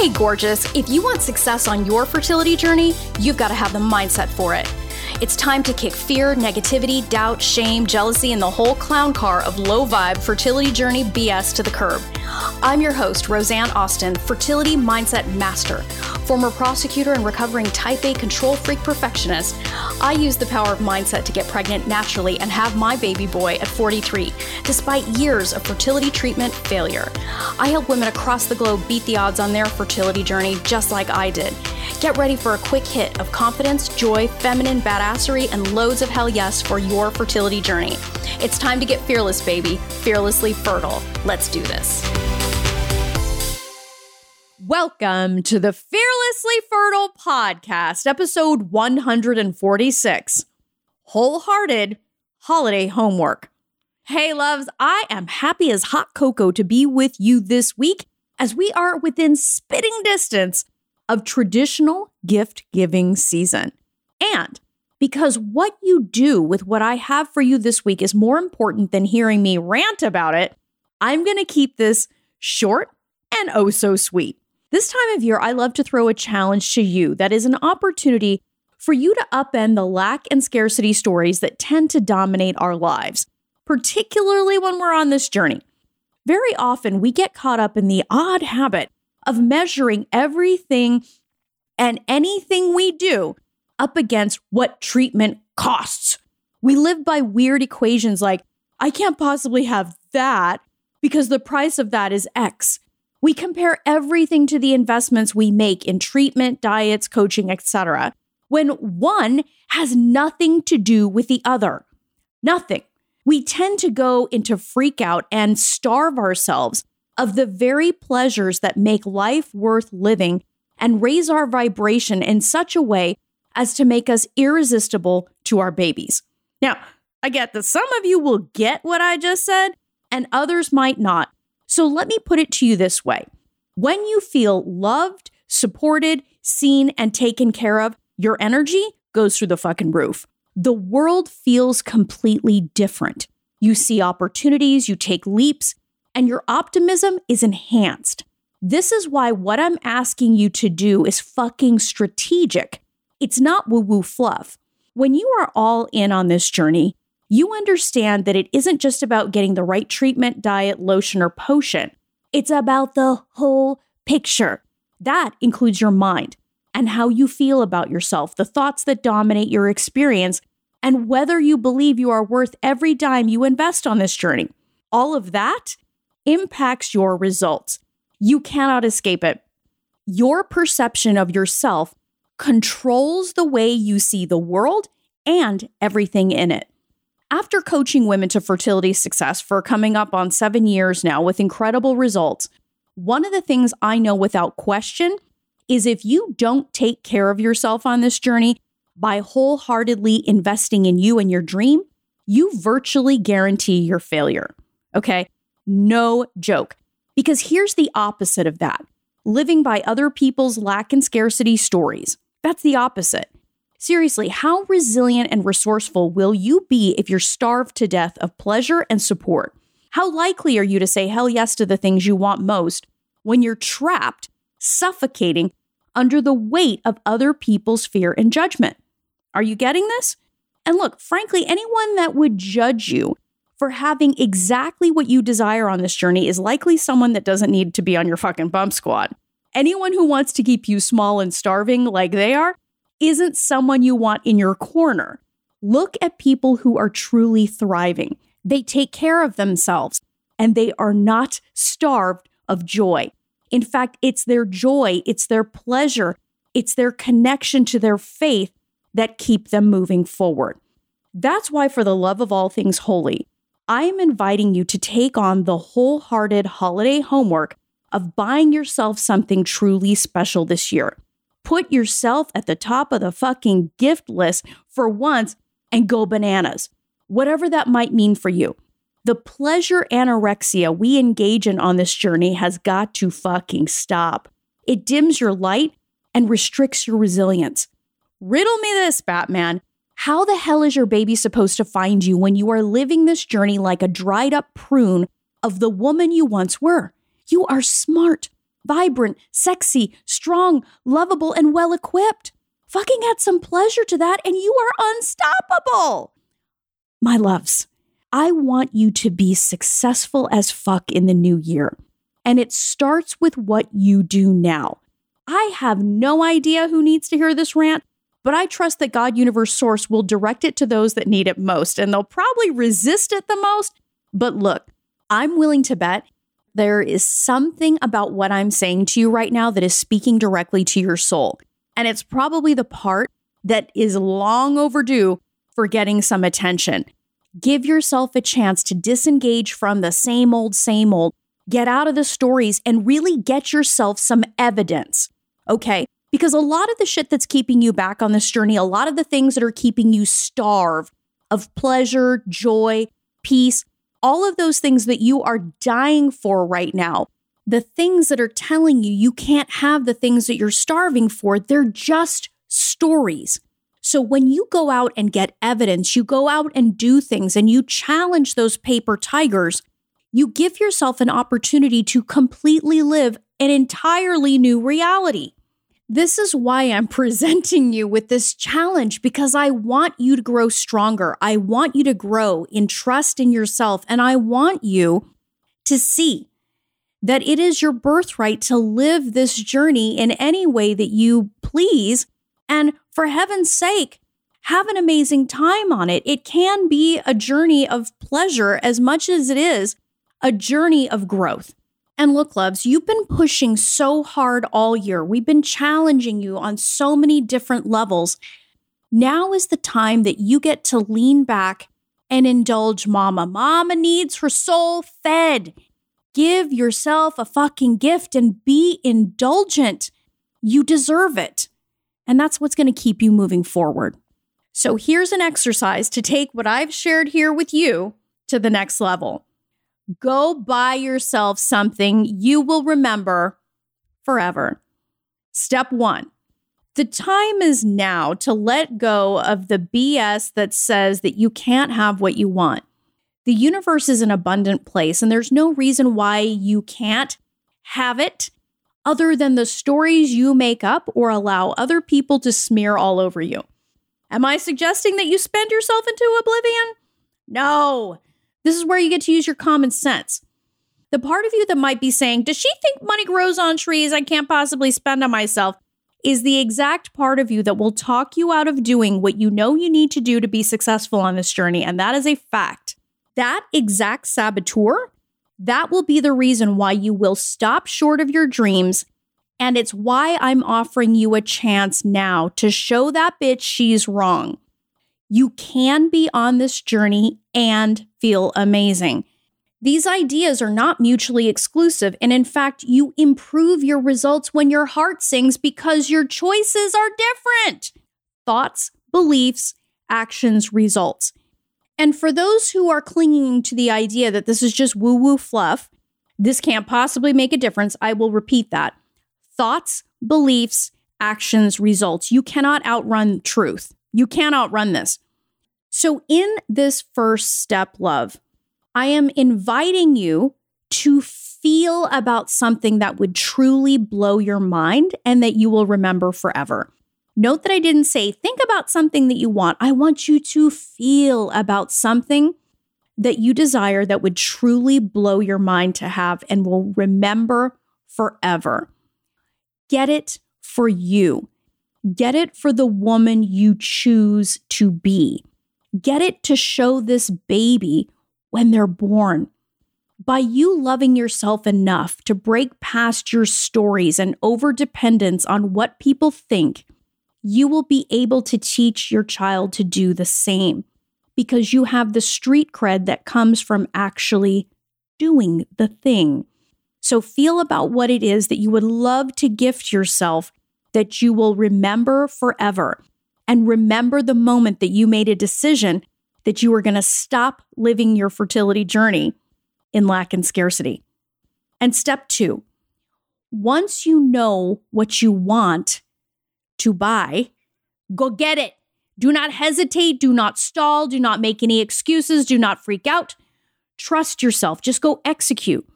Hey, gorgeous. If you want success on your fertility journey, you've got to have the mindset for it. It's time to kick fear, negativity, doubt, shame, jealousy, and the whole clown car of low vibe fertility journey BS to the curb. I'm your host, Rosanne Austin, fertility mindset master, former prosecutor and recovering type A control freak perfectionist. I use the power of mindset to get pregnant naturally and have my baby boy at 43, despite years of fertility treatment failure. I help women across the globe beat the odds on their fertility journey just like I did. Get ready for a quick hit of confidence, joy, feminine badassery, and loads of hell yes for your fertility journey. It's time to get fearless, baby, fearlessly fertile. Let's do this. Welcome to the Fearlessly Fertile Podcast, episode 146 Wholehearted Holiday Homework. Hey, loves, I am happy as hot cocoa to be with you this week as we are within spitting distance of traditional gift giving season. And because what you do with what I have for you this week is more important than hearing me rant about it, I'm going to keep this short and oh so sweet. This time of year, I love to throw a challenge to you that is an opportunity for you to upend the lack and scarcity stories that tend to dominate our lives, particularly when we're on this journey. Very often, we get caught up in the odd habit of measuring everything and anything we do up against what treatment costs. We live by weird equations like, I can't possibly have that because the price of that is X. We compare everything to the investments we make in treatment, diets, coaching, etc. when one has nothing to do with the other. Nothing. We tend to go into freak out and starve ourselves of the very pleasures that make life worth living and raise our vibration in such a way as to make us irresistible to our babies. Now, I get that some of you will get what I just said and others might not. So let me put it to you this way when you feel loved, supported, seen, and taken care of, your energy goes through the fucking roof. The world feels completely different. You see opportunities, you take leaps, and your optimism is enhanced. This is why what I'm asking you to do is fucking strategic. It's not woo woo fluff. When you are all in on this journey, you understand that it isn't just about getting the right treatment, diet, lotion, or potion. It's about the whole picture. That includes your mind and how you feel about yourself, the thoughts that dominate your experience, and whether you believe you are worth every dime you invest on this journey. All of that impacts your results. You cannot escape it. Your perception of yourself controls the way you see the world and everything in it. After coaching women to fertility success for coming up on seven years now with incredible results, one of the things I know without question is if you don't take care of yourself on this journey by wholeheartedly investing in you and your dream, you virtually guarantee your failure. Okay. No joke. Because here's the opposite of that living by other people's lack and scarcity stories. That's the opposite. Seriously, how resilient and resourceful will you be if you're starved to death of pleasure and support? How likely are you to say hell yes to the things you want most when you're trapped, suffocating under the weight of other people's fear and judgment? Are you getting this? And look, frankly, anyone that would judge you for having exactly what you desire on this journey is likely someone that doesn't need to be on your fucking bump squad. Anyone who wants to keep you small and starving like they are isn't someone you want in your corner. Look at people who are truly thriving. They take care of themselves and they are not starved of joy. In fact, it's their joy, it's their pleasure, it's their connection to their faith that keep them moving forward. That's why, for the love of all things holy, I am inviting you to take on the wholehearted holiday homework of buying yourself something truly special this year. Put yourself at the top of the fucking gift list for once and go bananas, whatever that might mean for you. The pleasure anorexia we engage in on this journey has got to fucking stop. It dims your light and restricts your resilience. Riddle me this, Batman. How the hell is your baby supposed to find you when you are living this journey like a dried up prune of the woman you once were? You are smart, vibrant, sexy, strong, lovable, and well equipped. Fucking add some pleasure to that, and you are unstoppable. My loves, I want you to be successful as fuck in the new year. And it starts with what you do now. I have no idea who needs to hear this rant, but I trust that God Universe Source will direct it to those that need it most, and they'll probably resist it the most. But look, I'm willing to bet there is something about what I'm saying to you right now that is speaking directly to your soul. And it's probably the part that is long overdue for getting some attention. Give yourself a chance to disengage from the same old, same old, get out of the stories, and really get yourself some evidence. Okay. Because a lot of the shit that's keeping you back on this journey, a lot of the things that are keeping you starved of pleasure, joy, peace, all of those things that you are dying for right now, the things that are telling you you can't have the things that you're starving for, they're just stories. So when you go out and get evidence, you go out and do things and you challenge those paper tigers, you give yourself an opportunity to completely live an entirely new reality. This is why I'm presenting you with this challenge because I want you to grow stronger. I want you to grow in trust in yourself. And I want you to see that it is your birthright to live this journey in any way that you please. And for heaven's sake, have an amazing time on it. It can be a journey of pleasure as much as it is a journey of growth. And look, loves, you've been pushing so hard all year. We've been challenging you on so many different levels. Now is the time that you get to lean back and indulge mama. Mama needs her soul fed. Give yourself a fucking gift and be indulgent. You deserve it. And that's what's going to keep you moving forward. So here's an exercise to take what I've shared here with you to the next level. Go buy yourself something you will remember forever. Step one the time is now to let go of the BS that says that you can't have what you want. The universe is an abundant place, and there's no reason why you can't have it other than the stories you make up or allow other people to smear all over you. Am I suggesting that you spend yourself into oblivion? No. This is where you get to use your common sense. The part of you that might be saying, Does she think money grows on trees I can't possibly spend on myself? is the exact part of you that will talk you out of doing what you know you need to do to be successful on this journey. And that is a fact. That exact saboteur, that will be the reason why you will stop short of your dreams. And it's why I'm offering you a chance now to show that bitch she's wrong. You can be on this journey and feel amazing. These ideas are not mutually exclusive. And in fact, you improve your results when your heart sings because your choices are different thoughts, beliefs, actions, results. And for those who are clinging to the idea that this is just woo woo fluff, this can't possibly make a difference, I will repeat that. Thoughts, beliefs, actions, results. You cannot outrun truth. You can't outrun this. So, in this first step, love, I am inviting you to feel about something that would truly blow your mind and that you will remember forever. Note that I didn't say think about something that you want. I want you to feel about something that you desire that would truly blow your mind to have and will remember forever. Get it for you. Get it for the woman you choose to be. Get it to show this baby when they're born. By you loving yourself enough to break past your stories and over dependence on what people think, you will be able to teach your child to do the same because you have the street cred that comes from actually doing the thing. So feel about what it is that you would love to gift yourself that you will remember forever and remember the moment that you made a decision that you were going to stop living your fertility journey in lack and scarcity. And step two, once you know what you want to buy, go get it. Do not hesitate. Do not stall. Do not make any excuses. Do not freak out. Trust yourself. Just go execute.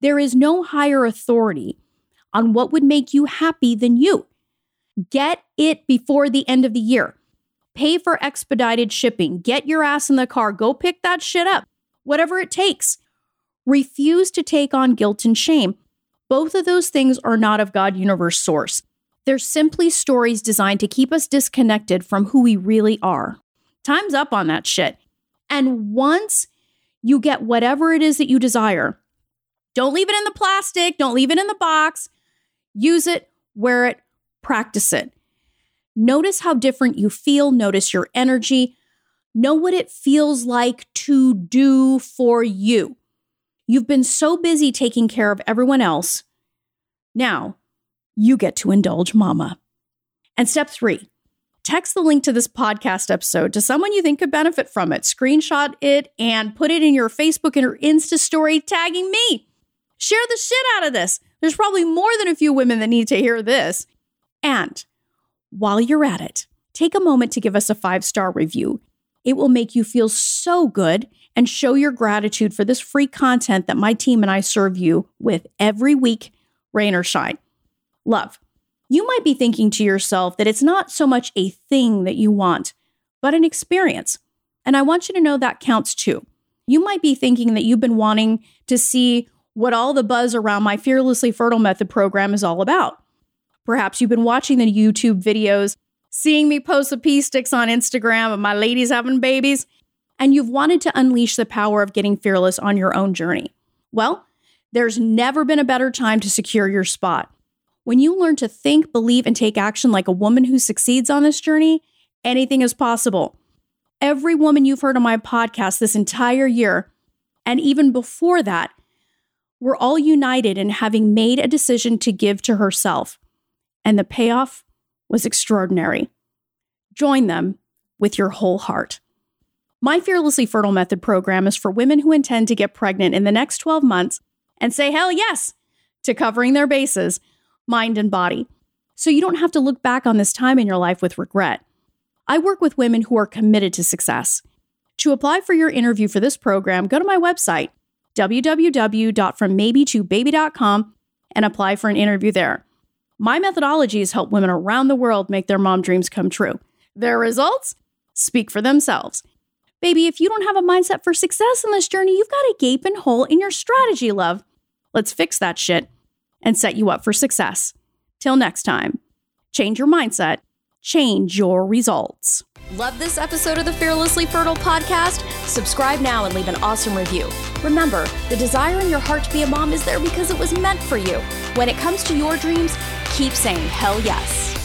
There is no higher authority on what would make you happy than you. Get it before the end of the year. Pay for expedited shipping. Get your ass in the car. Go pick that shit up. Whatever it takes. Refuse to take on guilt and shame. Both of those things are not of God universe source. They're simply stories designed to keep us disconnected from who we really are. Time's up on that shit. And once you get whatever it is that you desire, don't leave it in the plastic, don't leave it in the box. Use it, wear it, practice it. Notice how different you feel, notice your energy, know what it feels like to do for you. You've been so busy taking care of everyone else. Now, you get to indulge mama. And step three, text the link to this podcast episode to someone you think could benefit from it. Screenshot it and put it in your Facebook and or Insta story, tagging me. Share the shit out of this. There's probably more than a few women that need to hear this. And while you're at it, take a moment to give us a five star review. It will make you feel so good and show your gratitude for this free content that my team and I serve you with every week, rain or shine. Love. You might be thinking to yourself that it's not so much a thing that you want, but an experience. And I want you to know that counts too. You might be thinking that you've been wanting to see what all the buzz around my Fearlessly Fertile Method program is all about. Perhaps you've been watching the YouTube videos, seeing me post the pee sticks on Instagram of my ladies having babies, and you've wanted to unleash the power of getting fearless on your own journey. Well, there's never been a better time to secure your spot. When you learn to think, believe, and take action like a woman who succeeds on this journey, anything is possible. Every woman you've heard on my podcast this entire year, and even before that, we're all united in having made a decision to give to herself. And the payoff was extraordinary. Join them with your whole heart. My Fearlessly Fertile Method program is for women who intend to get pregnant in the next 12 months and say hell yes to covering their bases mind, and body. So you don't have to look back on this time in your life with regret. I work with women who are committed to success. To apply for your interview for this program, go to my website, www.frommaybe2baby.com, and apply for an interview there. My methodologies help women around the world make their mom dreams come true. Their results speak for themselves. Baby, if you don't have a mindset for success in this journey, you've got a gaping hole in your strategy, love. Let's fix that shit and set you up for success. Till next time, change your mindset, change your results. Love this episode of the Fearlessly Fertile podcast? Subscribe now and leave an awesome review. Remember, the desire in your heart to be a mom is there because it was meant for you. When it comes to your dreams, keep saying hell yes.